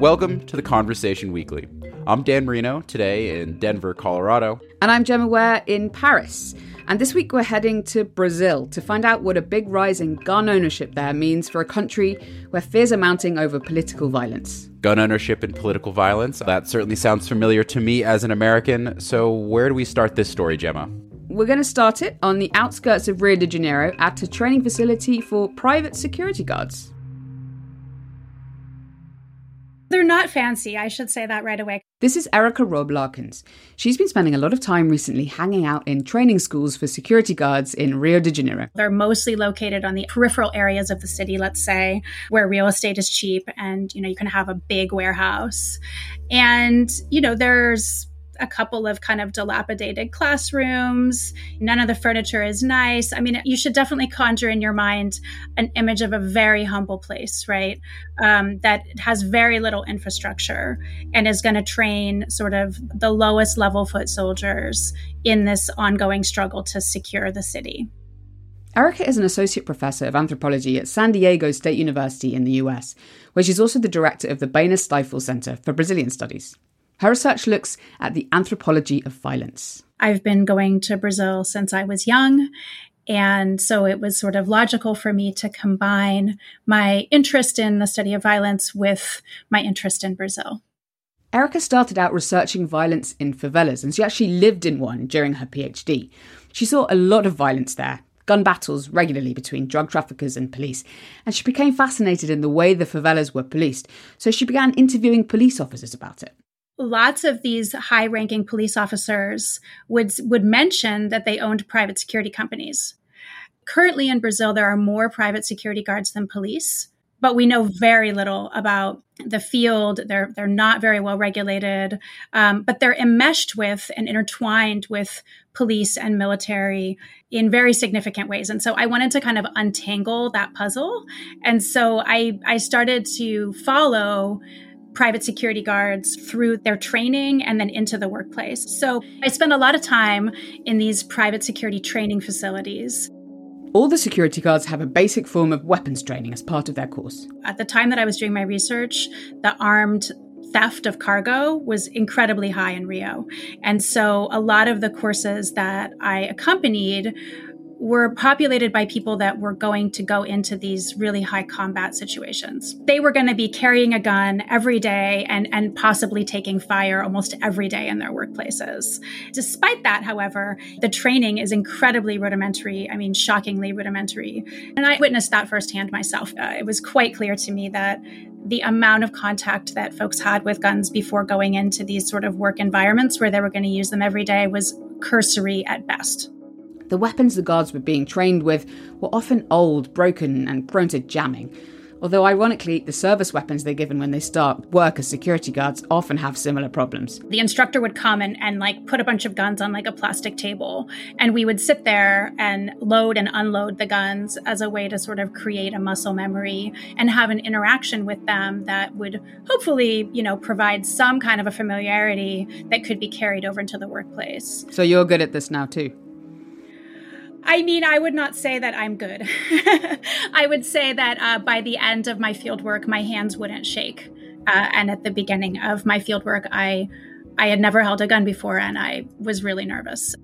Welcome to the Conversation Weekly. I'm Dan Merino, today in Denver, Colorado. And I'm Gemma Ware in Paris. And this week we're heading to Brazil to find out what a big rise in gun ownership there means for a country where fears are mounting over political violence. Gun ownership and political violence. That certainly sounds familiar to me as an American. So, where do we start this story, Gemma? We're going to start it on the outskirts of Rio de Janeiro at a training facility for private security guards. They're not fancy, I should say that right away. This is Erika Robb Larkins. She's been spending a lot of time recently hanging out in training schools for security guards in Rio de Janeiro. They're mostly located on the peripheral areas of the city, let's say, where real estate is cheap and, you know, you can have a big warehouse. And, you know, there's a couple of kind of dilapidated classrooms. None of the furniture is nice. I mean, you should definitely conjure in your mind an image of a very humble place, right? Um, that has very little infrastructure and is going to train sort of the lowest level foot soldiers in this ongoing struggle to secure the city. Erika is an associate professor of anthropology at San Diego State University in the US, where she's also the director of the Behner Stiefel Center for Brazilian Studies. Her research looks at the anthropology of violence. I've been going to Brazil since I was young. And so it was sort of logical for me to combine my interest in the study of violence with my interest in Brazil. Erika started out researching violence in favelas, and she actually lived in one during her PhD. She saw a lot of violence there, gun battles regularly between drug traffickers and police, and she became fascinated in the way the favelas were policed, so she began interviewing police officers about it lots of these high ranking police officers would would mention that they owned private security companies. Currently in brazil there are more private security guards than police but we know very little about the field. They're they're not very well regulated um, but they're enmeshed with and intertwined with police and military in very significant ways. And so i wanted to kind of untangle that puzzle. And so i i started to follow private security guards through their training and then into the workplace. So I spend a lot of time in these private security training facilities. All the security guards have a basic form of weapons training as part of their course. At the time that I was doing my research, the armed theft of cargo was incredibly high in Rio. And so a lot of the courses that I accompanied were populated by people that were going to go into these really high combat situations. They were going to be carrying a gun every day and, and possibly taking fire almost every day in their workplaces. Despite that, however, the training is incredibly rudimentary. I mean, shockingly rudimentary. And I witnessed that firsthand myself. Uh, it was quite clear to me that the amount of contact that folks had with guns before going into these sort of work environments where they were going to use them every day was cursory at best. The weapons the guards were being trained with were often old, broken, and prone to jamming. Although, ironically, the service weapons they're given when they start work as security guards often have similar problems. The instructor would come and, and like put a bunch of guns on like a plastic table, and we would sit there and load and unload the guns as a way to sort of create a muscle memory and have an interaction with them that would hopefully, you know, provide some kind of a familiarity that could be carried over into the workplace. So you're good at this now too? I mean, I would not say that I'm good. I would say that uh, by the end of my field work, my hands wouldn't shake. Uh, and at the beginning of my field work, I, I had never held a gun before and I was really nervous.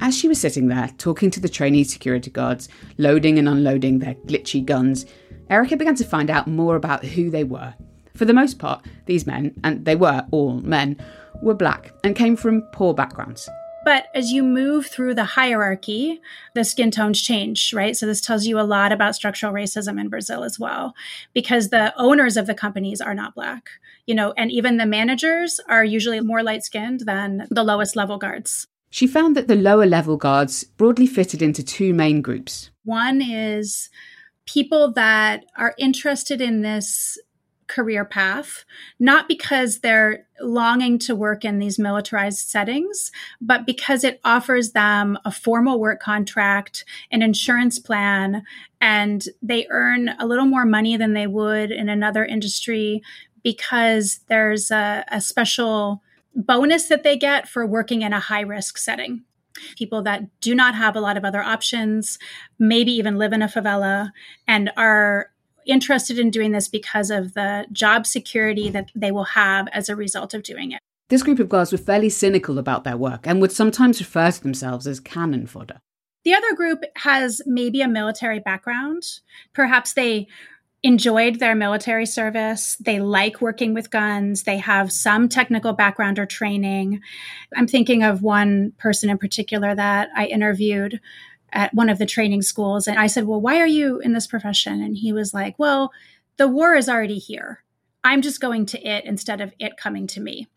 As she was sitting there, talking to the trainee security guards, loading and unloading their glitchy guns, Erika began to find out more about who they were. For the most part, these men, and they were all men, were black and came from poor backgrounds. But as you move through the hierarchy, the skin tones change, right? So this tells you a lot about structural racism in Brazil as well, because the owners of the companies are not black, you know, and even the managers are usually more light skinned than the lowest level guards. She found that the lower level guards broadly fitted into two main groups. One is people that are interested in this career path, not because they're longing to work in these militarized settings, but because it offers them a formal work contract, an insurance plan, and they earn a little more money than they would in another industry because there's a, a special bonus that they get for working in a high risk setting. people that do not have a lot of other options, maybe even live in a favela, and are interested in doing this because of the job security that they will have as a result of doing it. This group of girls were fairly cynical about their work and would sometimes refer to themselves as cannon fodder. The other group has maybe a military background. Perhaps they enjoyed their military service. They like working with guns. They have some technical background or training. I'm thinking of one person in particular that I interviewed at one of the training schools. And I said, Well, why are you in this profession? And he was like, Well, the war is already here. I'm just going to it instead of it coming to me.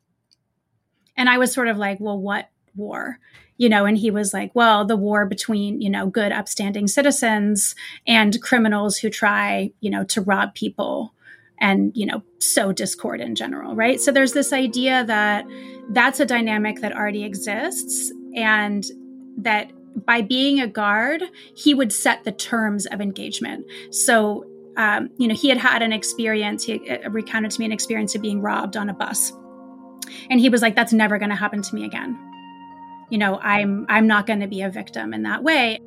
And I was sort of like, Well, what war? you know, and he was like, well, the war between, you know, good, upstanding citizens and criminals who try, you know, to rob people and, you know, sow discord in general, right? So there's this idea that that's a dynamic that already exists and that by being a guard, he would set the terms of engagement. So, um, you know, he had had an experience, he uh, recounted to me an experience of being robbed on a bus. And he was like, that's never going to happen to me again you know, I'm I'm not going to be a victim in that way.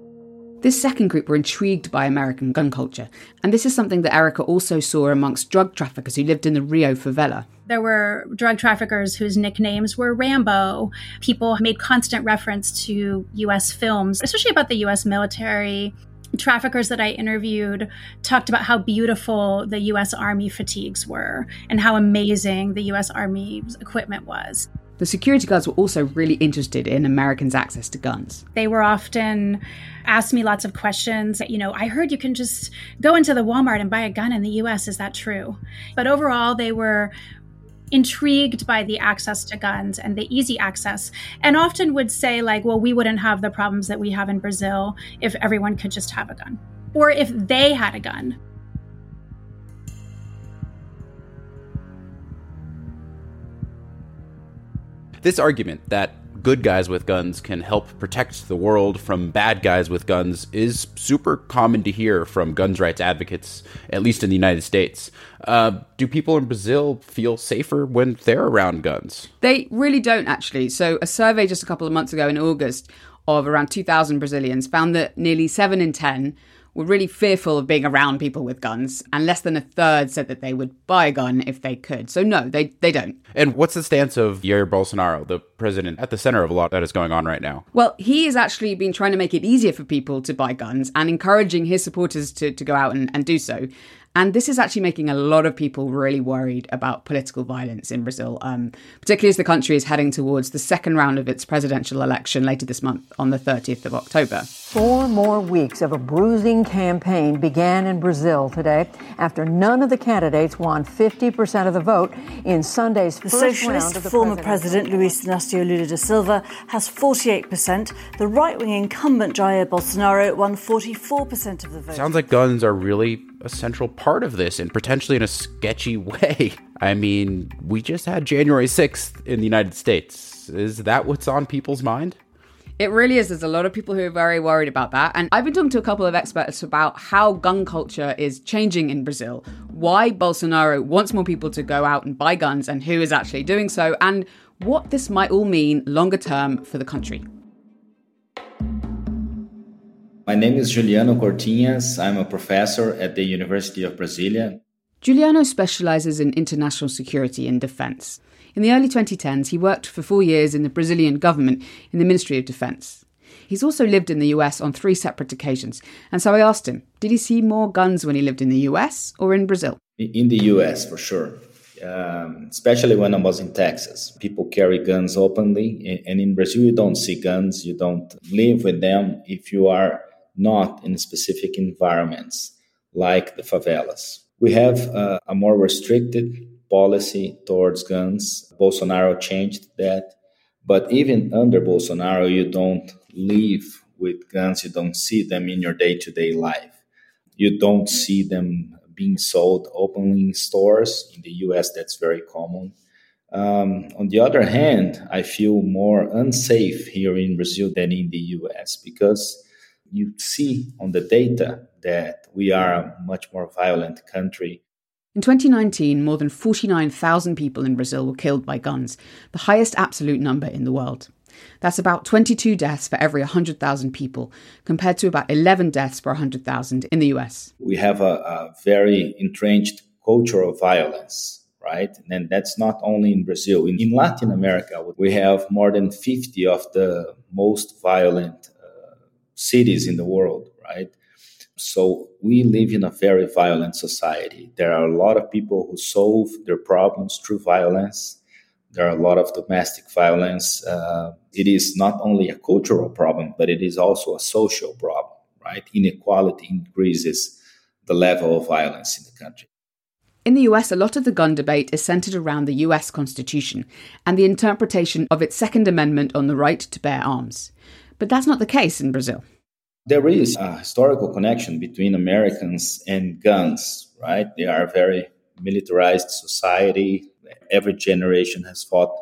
This second group were intrigued by American gun culture, and this is something that Erika also saw amongst drug traffickers who lived in the Rio favela. There were drug traffickers whose nicknames were Rambo. People made constant reference to US films, especially about the US military. Traffickers that I interviewed talked about how beautiful the US Army fatigues were and how amazing the US Army's equipment was. The security guards were also really interested in Americans' access to guns. They were often asked me lots of questions. You know, I heard you can just go into the Walmart and buy a gun in the US. Is that true? But overall, they were intrigued by the access to guns and the easy access and often would say like well we wouldn't have the problems that we have in Brazil if everyone could just have a gun or if they had a gun This argument that good guys with guns can help protect the world from bad guys with guns is super common to hear from guns rights advocates, at least in the United States. Uh, do people in Brazil feel safer when they're around guns? They really don't, actually. So, a survey just a couple of months ago in August of around 2,000 Brazilians found that nearly 7 in 10 were really fearful of being around people with guns, and less than a third said that they would buy a gun if they could. So, no, they, they don't. And what's the stance of Jair Bolsonaro, the president at the center of a lot that is going on right now? Well, he has actually been trying to make it easier for people to buy guns and encouraging his supporters to, to go out and, and do so. And this is actually making a lot of people really worried about political violence in Brazil, um, particularly as the country is heading towards the second round of its presidential election later this month on the 30th of October. Four more weeks of a bruising campaign began in Brazil today after none of the candidates won 50% of the vote in Sunday's the first socialist round of the former president Luiz Inácio Lula da Silva has 48%. The right-wing incumbent Jair Bolsonaro won 44% of the vote. Sounds like guns are really a central part of this and potentially in a sketchy way. I mean, we just had January 6th in the United States. Is that what's on people's mind? It really is. There's a lot of people who are very worried about that. And I've been talking to a couple of experts about how gun culture is changing in Brazil, why Bolsonaro wants more people to go out and buy guns, and who is actually doing so, and what this might all mean longer term for the country. My name is Juliano Cortinhas. I'm a professor at the University of Brasilia. Juliano specializes in international security and defense. In the early 2010s, he worked for four years in the Brazilian government in the Ministry of Defense. He's also lived in the US on three separate occasions, and so I asked him, did he see more guns when he lived in the US or in Brazil? In the US, for sure. Um, especially when I was in Texas. People carry guns openly, and in Brazil, you don't see guns, you don't live with them if you are not in specific environments like the favelas. We have uh, a more restricted policy towards guns. Bolsonaro changed that. But even under Bolsonaro, you don't live with guns, you don't see them in your day to day life. You don't see them being sold openly in stores. In the US, that's very common. Um, on the other hand, I feel more unsafe here in Brazil than in the US because you see on the data that we are a much more violent country. In 2019, more than 49,000 people in Brazil were killed by guns, the highest absolute number in the world. That's about 22 deaths for every 100,000 people, compared to about 11 deaths per 100,000 in the US. We have a, a very entrenched culture of violence, right? And that's not only in Brazil. In, in, Latin America, we have more than 50 of the most violent uh, cities in the world, right? So we live in a very violent society. There are a lot of people who solve their problems through violence. There are a lot of domestic violence. Uh, it is not only a cultural problem, but it is also a social problem, right? Inequality increases the level of violence in the country. In the US, a lot of the gun debate is centered around the US Constitution and the interpretation of its Second Amendment on the right to bear arms. But that's not the case in Brazil there is a historical connection between Americans and guns, right? They are a very militarized society. Every generation has fought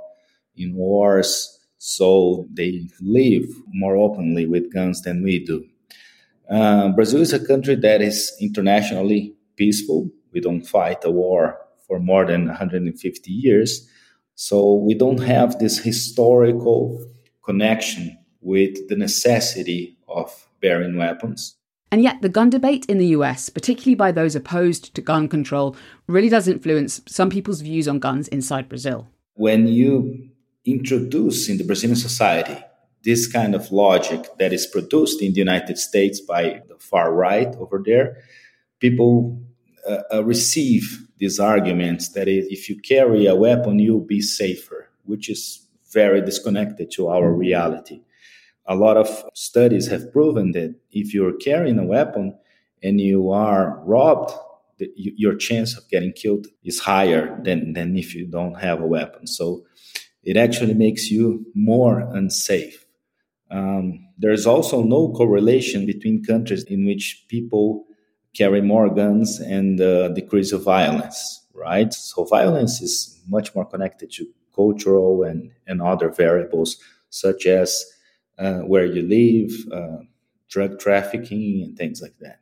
in wars, so they live more openly with guns than we do. Uh, Brazil is a country that is internationally peaceful. We don't fight a war for more than 150 years. So we don't have this historical connection with the necessity of bearing weapons. And yet, the gun debate in the US, particularly by those opposed to gun control, really does influence some people's views on guns inside Brazil. When you introduce in the Brazilian society this kind of logic that is produced in the United States by the far right over there, people uh, uh, receive these arguments that if you carry a weapon, you'll be safer, which is very disconnected to our reality a lot of studies have proven that if you're carrying a weapon and you are robbed, the, your chance of getting killed is higher than, than if you don't have a weapon. So it actually makes you more unsafe. Um, there's also no correlation between countries in which people carry more guns and the decrease of violence, right? So violence is much more connected to cultural and, and other variables such as uh, where you live, uh, drug trafficking, and things like that.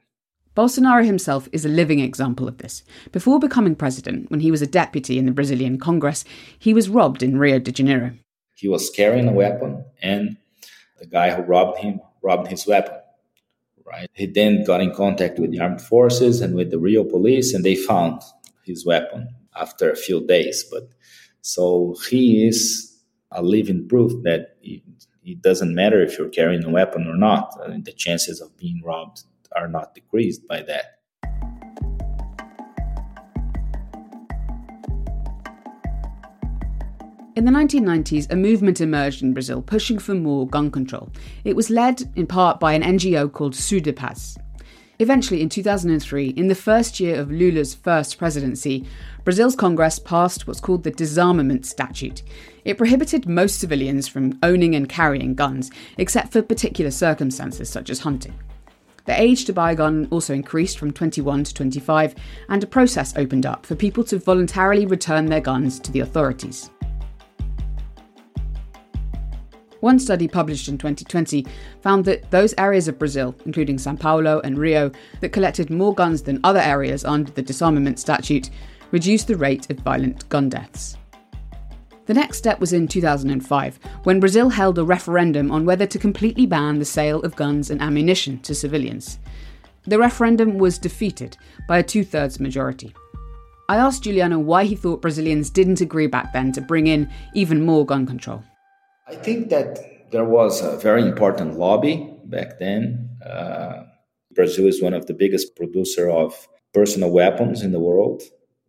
Bolsonaro himself is a living example of this. Before becoming president, when he was a deputy in the Brazilian Congress, he was robbed in Rio de Janeiro. He was carrying a weapon, and the guy who robbed him robbed his weapon. Right. He then got in contact with the armed forces and with the Rio police, and they found his weapon after a few days. But so he is a living proof that it doesn't matter if you're carrying a weapon or not. I mean, the chances of being robbed are not decreased by that. In the 1990s, a movement emerged in Brazil pushing for more gun control. It was led in part by an NGO called Sou da Paz. Eventually, in 2003, in the first year of Lula's first presidency, Brazil's Congress passed what's called the Disarmament Statute. It prohibited most civilians from owning and carrying guns, except for particular circumstances such as hunting. The age to buy a gun also increased from 21 to 25, and a process opened up for people to voluntarily return their guns to the authorities. One study published in 2020 found that those areas of Brazil, including Sao Paulo and Rio, that collected more guns than other areas under the disarmament statute reduced the rate of violent gun deaths. The next step was in 2005, when Brazil held a referendum on whether to completely ban the sale of guns and ammunition to civilians. The referendum was defeated by a two thirds majority. I asked Juliano why he thought Brazilians didn't agree back then to bring in even more gun control. I think that there was a very important lobby back then. Uh, Brazil is one of the biggest producer of personal weapons in the world.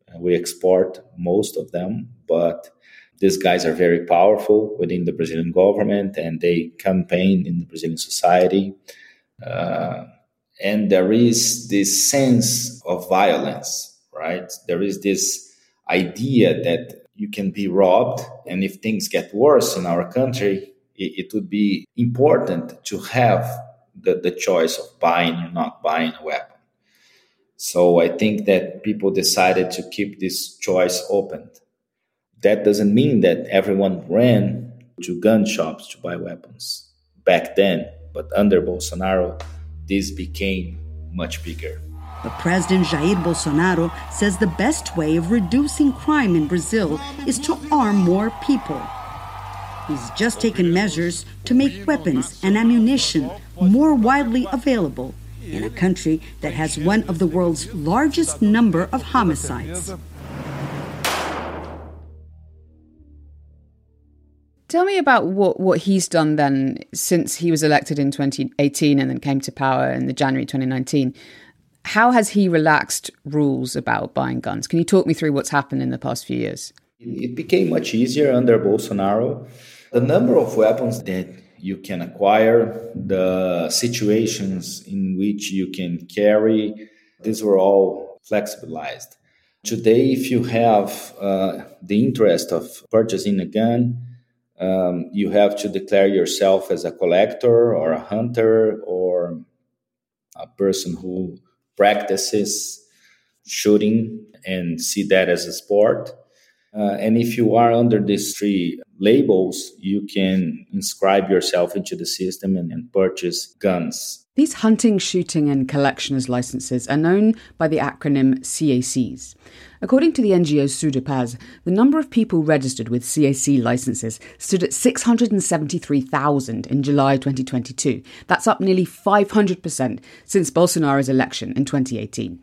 Uh, we export most of them, but these guys are very powerful within the Brazilian government and they campaign in the Brazilian society. Uh, and there is this sense of violence, right? There is this idea that you can be robbed. And if things get worse in our country, it, it would be important to have the, the choice of buying or not buying a weapon. So I think that people decided to keep this choice open. That doesn't mean that everyone ran to gun shops to buy weapons back then, but under Bolsonaro, this became much bigger. But President Jair Bolsonaro says the best way of reducing crime in Brazil is to arm more people. He's just taken measures to make weapons and ammunition more widely available in a country that has one of the world's largest number of homicides. Tell me about what, what he's done then since he was elected in 2018 and then came to power in the January 2019. How has he relaxed rules about buying guns? Can you talk me through what's happened in the past few years? It became much easier under Bolsonaro. The number of weapons that you can acquire, the situations in which you can carry, these were all flexibilized. Today, if you have uh, the interest of purchasing a gun, um, you have to declare yourself as a collector or a hunter or a person who practices shooting and see that as a sport. Uh, and if you are under these three labels, you can inscribe yourself into the system and, and purchase guns. These hunting, shooting, and collectioners licenses are known by the acronym CACs. According to the NGO Sou da Paz, the number of people registered with CAC licenses stood at 673,000 in July 2022. That's up nearly 500% since Bolsonaro's election in 2018.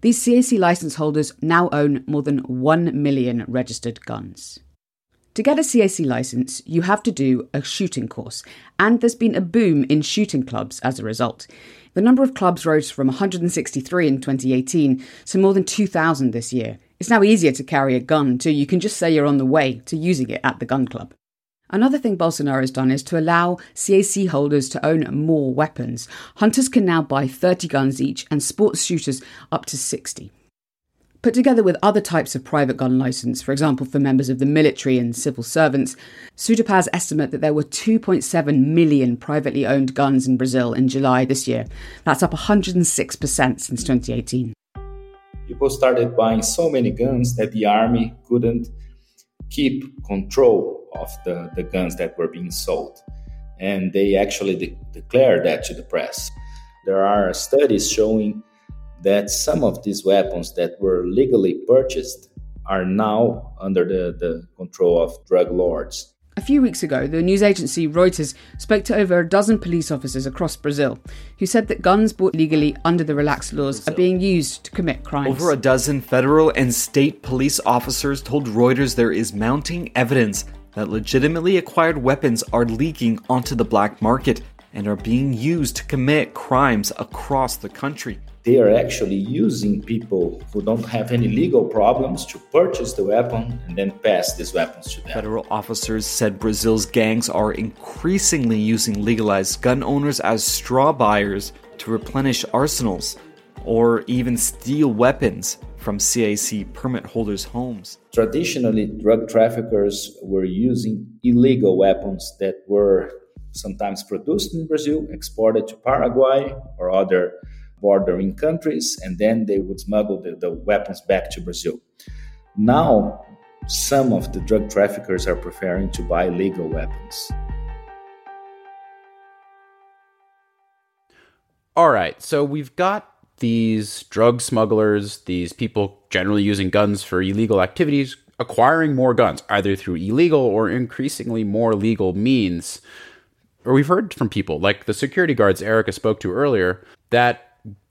These CAC license holders now own more than 1 million registered guns. To get a CAC license, you have to do a shooting course, and there's been a boom in shooting clubs as a result. The number of clubs rose from 163 in 2018 to more than 2,000 this year. It's now easier to carry a gun, too. You can just say you're on the way to using it at the gun club. Another thing Bolsonaro has done is to allow CAC holders to own more weapons. Hunters can now buy 30 guns each and sports shooters up to 60. Put together with other types of private gun license, for example, for members of the military and civil servants, Sou da Paz estimate that there were 2.7 million privately owned guns in Brazil in July this year. That's up 106% since 2018. People started buying so many guns that the army couldn't keep control of the, the guns that were being sold. And they actually de- declared that to the press. There are studies showing that some of these weapons that were legally purchased are now under the, the control of drug lords. A few weeks ago, the news agency Reuters spoke to over a dozen police officers across Brazil who said that guns bought legally under the relaxed laws are being used to commit crimes. Over a dozen federal and state police officers told Reuters there is mounting evidence that legitimately acquired weapons are leaking onto the black market and are being used to commit crimes across the country they are actually using people who don't have any legal problems to purchase the weapon and then pass these weapons to them. Federal officers said Brazil's gangs are increasingly using legalized gun owners as straw buyers to replenish arsenals or even steal weapons from CAC permit holders' homes. Traditionally, drug traffickers were using illegal weapons that were sometimes produced in Brazil, exported to Paraguay or other bordering countries, and then they would smuggle the, the weapons back to Brazil. Now, some of the drug traffickers are preferring to buy legal weapons. All right, so we've got these drug smugglers, these people generally using guns for illegal activities, acquiring more guns, either through illegal or increasingly more legal means. Or we've heard from people like the security guards Erika spoke to earlier that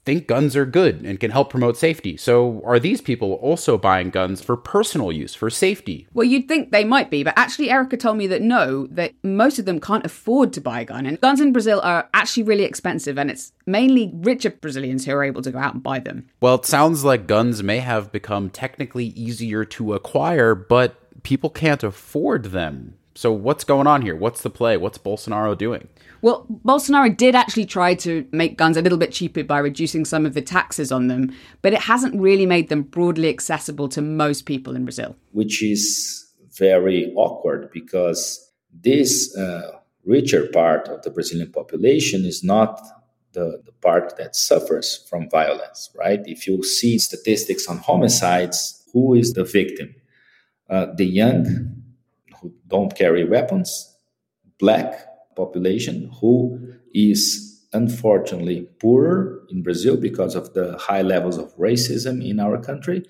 think guns are good and can help promote safety. So, are these people also buying guns for personal use, for safety? Well, you'd think they might be, but actually, Erika told me that no, that most of them can't afford to buy a gun. And guns in Brazil are actually really expensive, and it's mainly richer Brazilians who are able to go out and buy them. Well, it sounds like guns may have become technically easier to acquire, but people can't afford them. So, what's going on here? What's the play? What's Bolsonaro doing? Well, Bolsonaro did actually try to make guns a little bit cheaper by reducing some of the taxes on them, but it hasn't really made them broadly accessible to most people in Brazil. Which is very awkward because this uh, richer part of the Brazilian population is not the, the part that suffers from violence, right? If you see statistics on homicides, who is the victim? Uh, the young who don't carry weapons, black population who is unfortunately poorer in Brazil because of the high levels of racism in our country,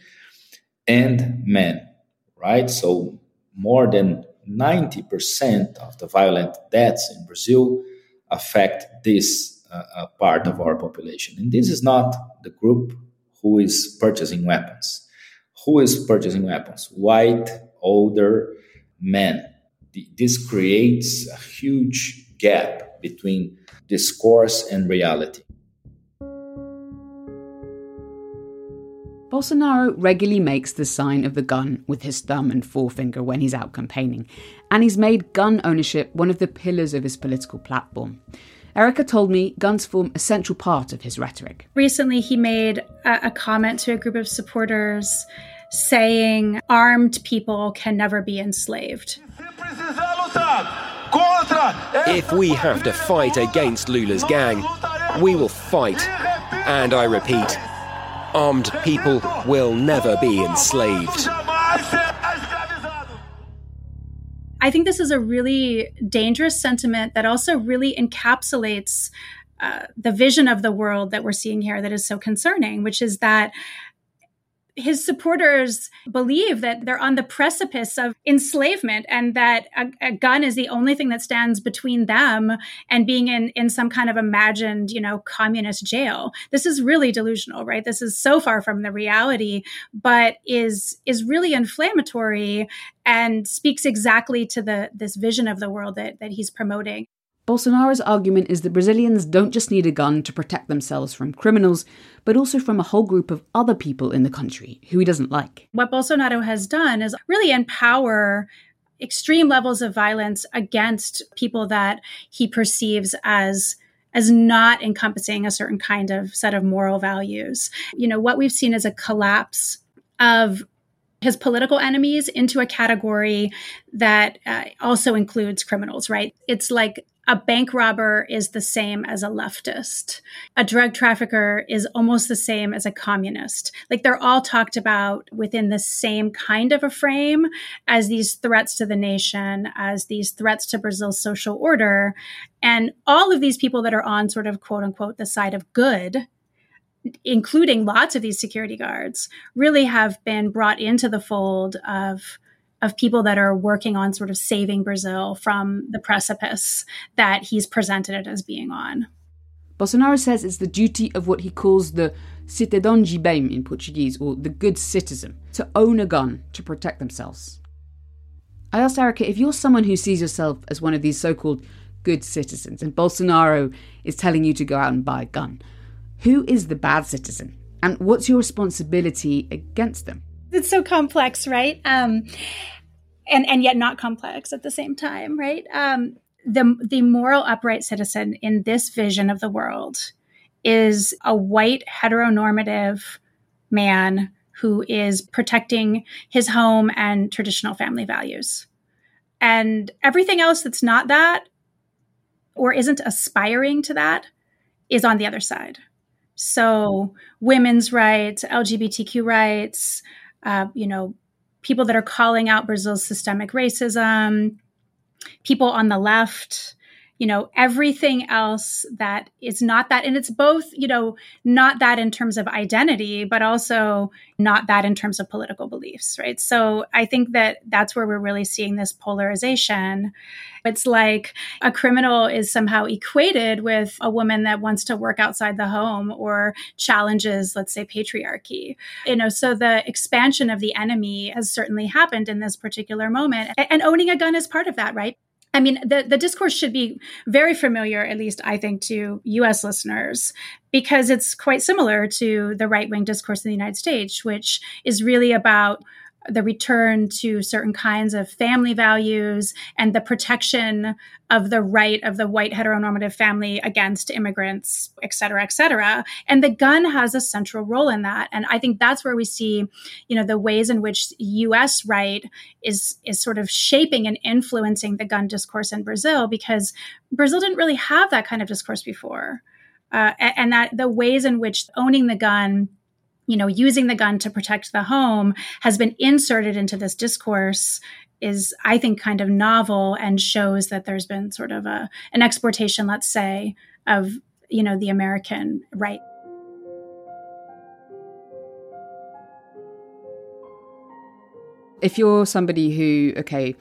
and men, right? So more than 90% of the violent deaths in Brazil affect this uh, uh, part of our population. And this is not the group who is purchasing weapons. Who is purchasing weapons? White, older men. This creates a huge gap between discourse and reality. Bolsonaro regularly makes the sign of the gun with his thumb and forefinger when he's out campaigning, and he's made gun ownership one of the pillars of his political platform. Erika told me guns form a central part of his rhetoric. Recently, he made a, a comment to a group of supporters saying armed people can never be enslaved. If we have to fight against Lula's gang, we will fight. And I repeat, armed people will never be enslaved. I think this is a really dangerous sentiment that also really encapsulates uh, the vision of the world that we're seeing here that is so concerning, which is that his supporters believe that they're on the precipice of enslavement and that a, a, gun is the only thing that stands between them and being in, in some kind of imagined, you know, communist jail. This is really delusional, right? This is so far from the reality, but is is really inflammatory and speaks exactly to the this vision of the world that, that he's promoting. Bolsonaro's argument is that Brazilians don't just need a gun to protect themselves from criminals, but also from a whole group of other people in the country who he doesn't like. What Bolsonaro has done is really empower extreme levels of violence against people that he perceives as as not encompassing a certain kind of set of moral values. You know, what we've seen is a collapse of his political enemies into a category that uh, also includes criminals, right? It's like a bank robber is the same as a leftist. A drug trafficker is almost the same as a communist. Like they're all talked about within the same kind of a frame as these threats to the nation, as these threats to Brazil's social order. And all of these people that are on sort of quote unquote the side of good including lots of these security guards, really have been brought into the fold of of people that are working on sort of saving Brazil from the precipice that he's presented it as being on. Bolsonaro says it's the duty of what he calls the cidadão de bem in Portuguese, or the good citizen, to own a gun to protect themselves. I asked Erika if you're someone who sees yourself as one of these so called good citizens, and Bolsonaro is telling you to go out and buy a gun, who is the bad citizen? And what's your responsibility against them? It's so complex, right? Um, and and yet not complex at the same time, right? Um, the the moral upright citizen in this vision of the world is a white heteronormative man who is protecting his home and traditional family values. And everything else that's not that or isn't aspiring to that is on the other side. So, women's rights, LGBTQ rights, uh, you know, people that are calling out Brazil's systemic racism, people on the left, you know, everything else that is not that. And it's both, you know, not that in terms of identity, but also not that in terms of political beliefs, right? So I think that that's where we're really seeing this polarization. It's like a criminal is somehow equated with a woman that wants to work outside the home or challenges, let's say, patriarchy. You know, so the expansion of the enemy has certainly happened in this particular moment. And owning a gun is part of that, right? I mean, the, the discourse should be very familiar, at least I think, to US listeners, because it's quite similar to the right wing discourse in the United States, which is really about the return to certain kinds of family values and the protection of the right of the white heteronormative family against immigrants, et cetera, et cetera. And the gun has a central role in that. And I think that's where we see, you know, the ways in which US right is is sort of shaping and influencing the gun discourse in Brazil because Brazil didn't really have that kind of discourse before. Uh, and that the ways in which owning the gun you know, using the gun to protect the home has been inserted into this discourse is, I think, kind of novel and shows that there's been sort of a an exportation, let's say, of you know the American right. If you're somebody who, okay,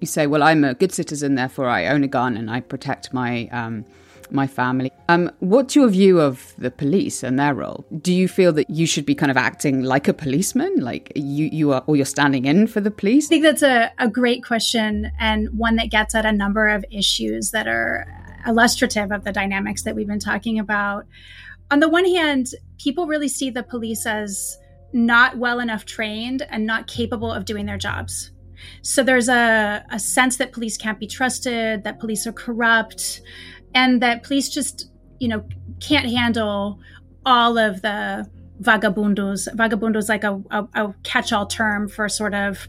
You say, well, I'm a good citizen, therefore I own a gun and I protect my um, my family. Um, what's your view of the police and their role? Do you feel that you should be kind of acting like a policeman, like you you are, or you're standing in for the police? I think that's a, a great question and one that gets at a number of issues that are illustrative of the dynamics that we've been talking about. On the one hand, people really see the police as not well enough trained and not capable of doing their jobs. So there's a, a sense that police can't be trusted, that police are corrupt, and that police just, you know, can't handle all of the vagabundos. Vagabundos like a, a, a catch-all term for sort of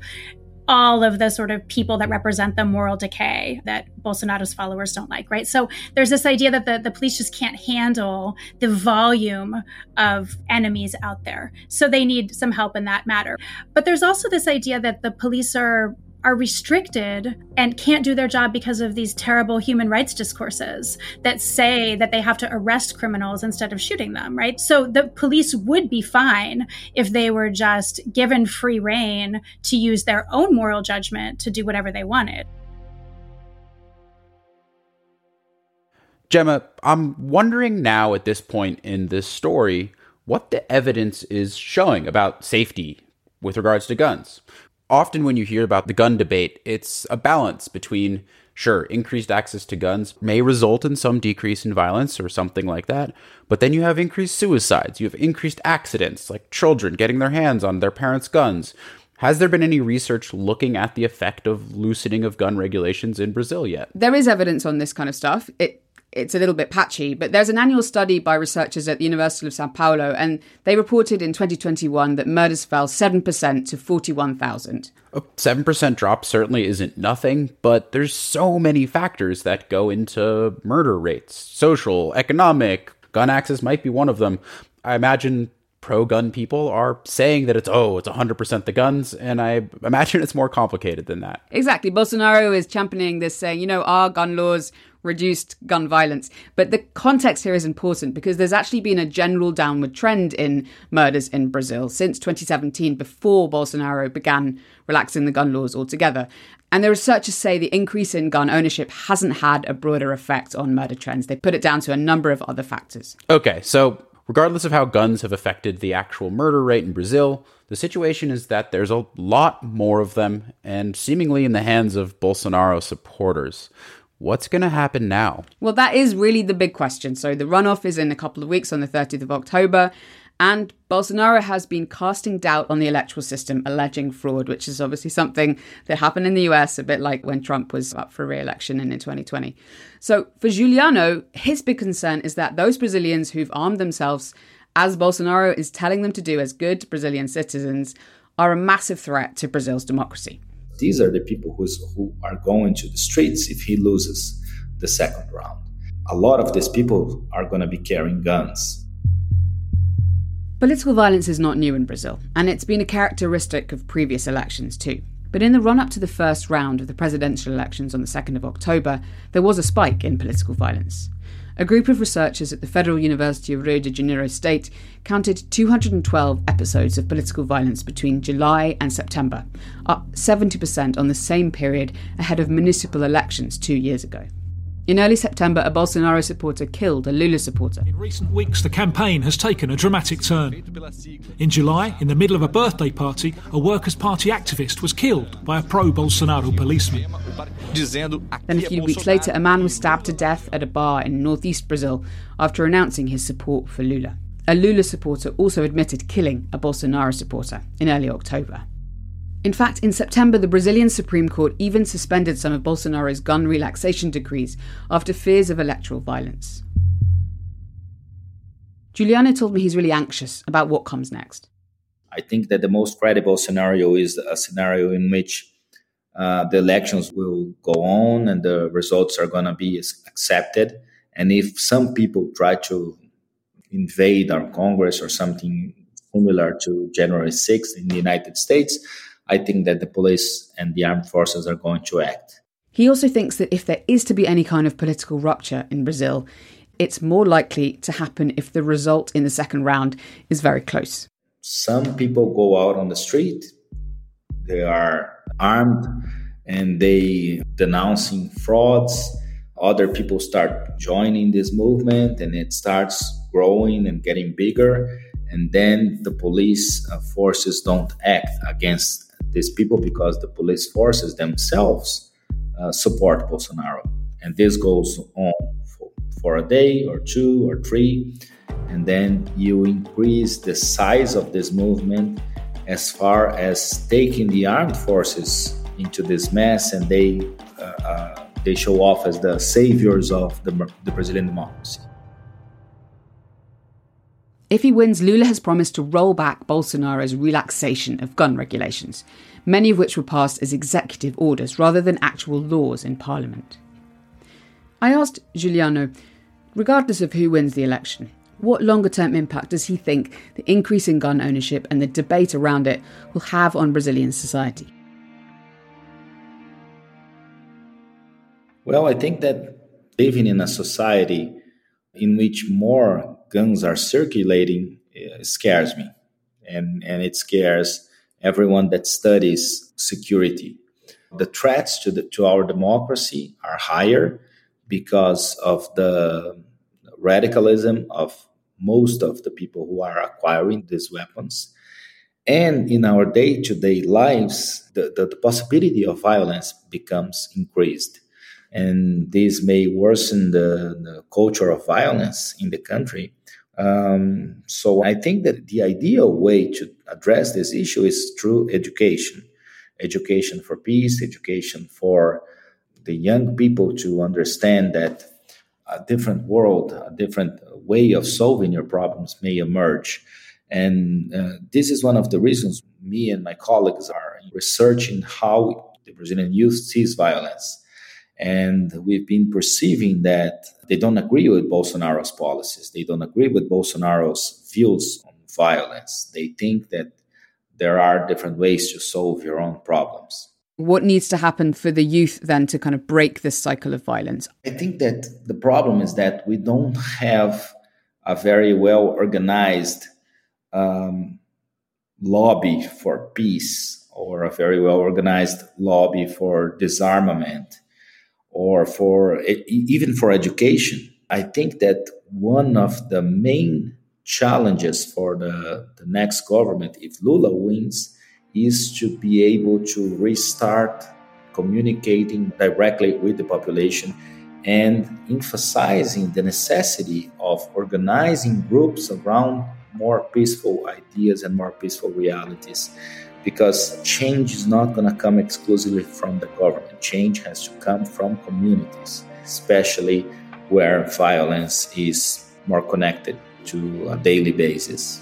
all of the sort of people that represent the moral decay that Bolsonaro's followers don't like, right? So there's this idea that the, the police just can't handle the volume of enemies out there. So they need some help in that matter. But there's also this idea that the police are are restricted and can't do their job because of these terrible human rights discourses that say that they have to arrest criminals instead of shooting them, right? So the police would be fine if they were just given free rein to use their own moral judgment to do whatever they wanted. Gemma, I'm wondering now at this point in this story what the evidence is showing about safety with regards to guns often when you hear about the gun debate, it's a balance between sure, increased access to guns may result in some decrease in violence or something like that, but then you have increased suicides, you have increased accidents, like children getting their hands on their parents' guns. Has there been any research looking at the effect of loosening of gun regulations in Brazil yet? There is evidence on this kind of stuff. It it's a little bit patchy, but there's an annual study by researchers at the University of Sao Paulo, and they reported in 2021 that murders fell 7% to 41,000. A 7% drop certainly isn't nothing, but there's so many factors that go into murder rates social, economic, gun access might be one of them. I imagine pro gun people are saying that it's oh it's 100% the guns and i imagine it's more complicated than that exactly bolsonaro is championing this saying you know our gun laws reduced gun violence. But the context here is important because there's actually been a general downward trend in murders in Brazil since 2017, before Bolsonaro began relaxing the gun laws altogether. And the researchers say the increase in gun ownership hasn't had a broader effect on murder trends. They put it down to a number of other factors. Okay, so regardless of how guns have affected the actual murder rate in Brazil, the situation is that there's a lot more of them and seemingly in the hands of Bolsonaro supporters. What's going to happen now? Well, that is really the big question. So, the runoff is in a couple of weeks on the 30th of October. And Bolsonaro has been casting doubt on the electoral system, alleging fraud, which is obviously something that happened in the US, a bit like when Trump was up for re election in 2020. So, for Juliano, his big concern is that those Brazilians who've armed themselves, as Bolsonaro is telling them to do as good Brazilian citizens, are a massive threat to Brazil's democracy. These are the people who's, who are going to the streets if he loses the second round. A lot of these people are going to be carrying guns. Political violence is not new in Brazil, and it's been a characteristic of previous elections too. But in the run up to the first round of the presidential elections on the 2nd of October, there was a spike in political violence. A group of researchers at the Federal University of Rio de Janeiro State counted 212 episodes of political violence between July and September, up 70% on the same period ahead of municipal elections two years ago. In early September, a Bolsonaro supporter killed a Lula supporter. In recent weeks, the campaign has taken a dramatic turn. In July, in the middle of a birthday party, a Workers' Party activist was killed by a pro Bolsonaro policeman. Then, a few weeks later, a man was stabbed to death at a bar in northeast Brazil after announcing his support for Lula. A Lula supporter also admitted killing a Bolsonaro supporter in early October. In fact, in September, the Brazilian Supreme Court even suspended some of Bolsonaro's gun relaxation decrees after fears of electoral violence. Juliano told me he's really anxious about what comes next. I think that the most credible scenario is a scenario in which uh, the elections will go on and the results are going to be accepted. And if some people try to invade our Congress or something similar to January 6th in the United States, I think that the police and the armed forces are going to act. He also thinks that if there is to be any kind of political rupture in Brazil, it's more likely to happen if the result in the second round is very close. Some people go out on the street, they are armed, and they denouncing frauds. Other people start joining this movement, and it starts growing and getting bigger. And then the police uh, forces don't act against these people because the police forces themselves uh, support Bolsonaro. And this goes on for, for a day or two or three. And then you increase the size of this movement as far as taking the armed forces into this mess and they uh, uh, they show off as the saviors of the, the Brazilian democracy. If he wins, Lula has promised to roll back Bolsonaro's relaxation of gun regulations, many of which were passed as executive orders rather than actual laws in Parliament. I asked Juliano, regardless of who wins the election, what longer term impact does he think the increase in gun ownership and the debate around it will have on Brazilian society? Well, I think that living in a society in which more guns are circulating uh, scares me, and and it scares everyone that studies security. The threats to the to our democracy are higher because of the radicalism of most of the people who are acquiring these weapons. And in our day to day lives, the, the, the, possibility of violence becomes increased. And this may worsen the, the culture of violence in the country. Um, so I think that the ideal way to address this issue is through education, education for peace, education for the young people to understand that a different world, a different way of solving your problems may emerge. And uh, this is one of the reasons me and my colleagues are researching how the Brazilian youth sees violence and we've been perceiving that they don't agree with Bolsonaro's policies. They don't agree with Bolsonaro's views on violence. They think that there are different ways to solve your own problems. What needs to happen for the youth then to kind of break this cycle of violence? I think that the problem is that we don't have a very well organized um, lobby for peace or a very well organized lobby for disarmament or for even for education. I think that one of the main challenges for the, the next government, if Lula wins, is to be able to restart communicating directly with the population and emphasizing the necessity of organizing groups around more peaceful ideas and more peaceful realities because change is not going to come exclusively from the government. Change has to come from communities, especially where violence is more connected to a daily basis.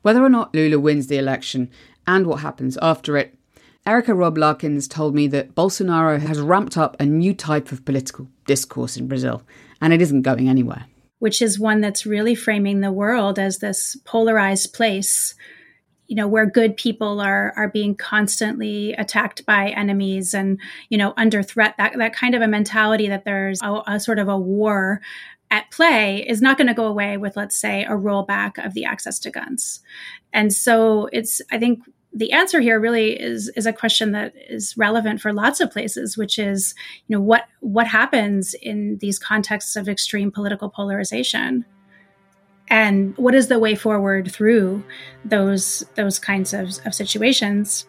Whether or not Lula wins the election and what happens after it, Erika Robb Larkins told me that Bolsonaro has ramped up a new type of political discourse in Brazil and it isn't going anywhere. Which is one that's really framing the world as this polarized place, you know, where good people are are being constantly attacked by enemies and you know under threat. That that kind of a mentality that there's a, a sort of a war at play is not going to go away with, let's say, a rollback of the access to guns. And so it's, I think, the answer here really is is a question that is relevant for lots of places, which is, you know, what what happens in these contexts of extreme political polarization, and what is the way forward through those those kinds of, of situations.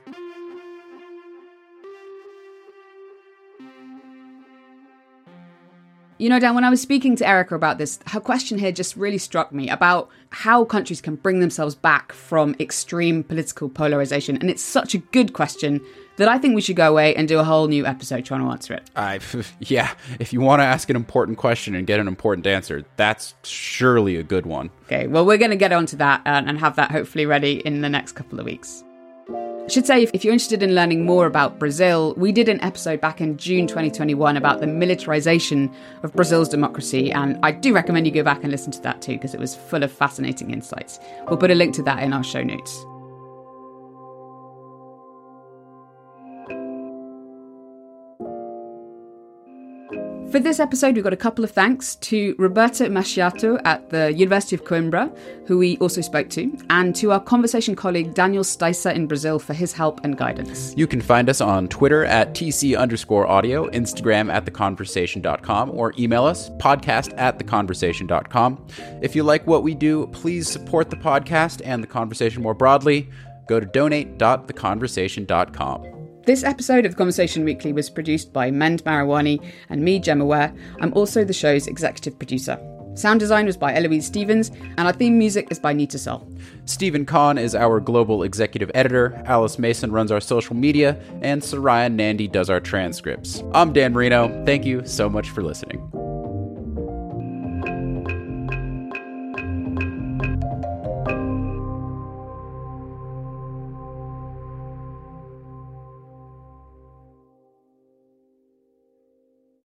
You know, Dan, when I was speaking to Erika about this, her question here just really struck me about how countries can bring themselves back from extreme political polarization. And it's such a good question that I think we should go away and do a whole new episode trying to answer it. I, yeah, if you want to ask an important question and get an important answer, that's surely a good one. Okay, well, we're going to get onto that uh, and have that hopefully ready in the next couple of weeks. I should say, if you're interested in learning more about Brazil, we did an episode back in June 2021 about the militarization of Brazil's democracy, and I do recommend you go back and listen to that too, because it was full of fascinating insights. We'll put a link to that in our show notes. For this episode, we've got a couple of thanks to Roberto Macchiato at the University of Coimbra, who we also spoke to, and to our conversation colleague Daniel Steiser in Brazil for his help and guidance. You can find us on Twitter at TC underscore audio, Instagram at theconversation.com, or email us podcast at theconversation.com. If you like what we do, please support the podcast and the conversation more broadly. Go to donate.theconversation.com. This episode of Conversation Weekly was produced by Mend Mariwany and me, Gemma Ware. I'm also the show's executive producer. Sound design was by Eloise Stevens, and our theme music is by Neeta Sarl. Stephen Khan is our global executive editor, Alice Mason runs our social media, and Soraya Nandi does our transcripts. I'm Dan Merino. Thank you so much for listening.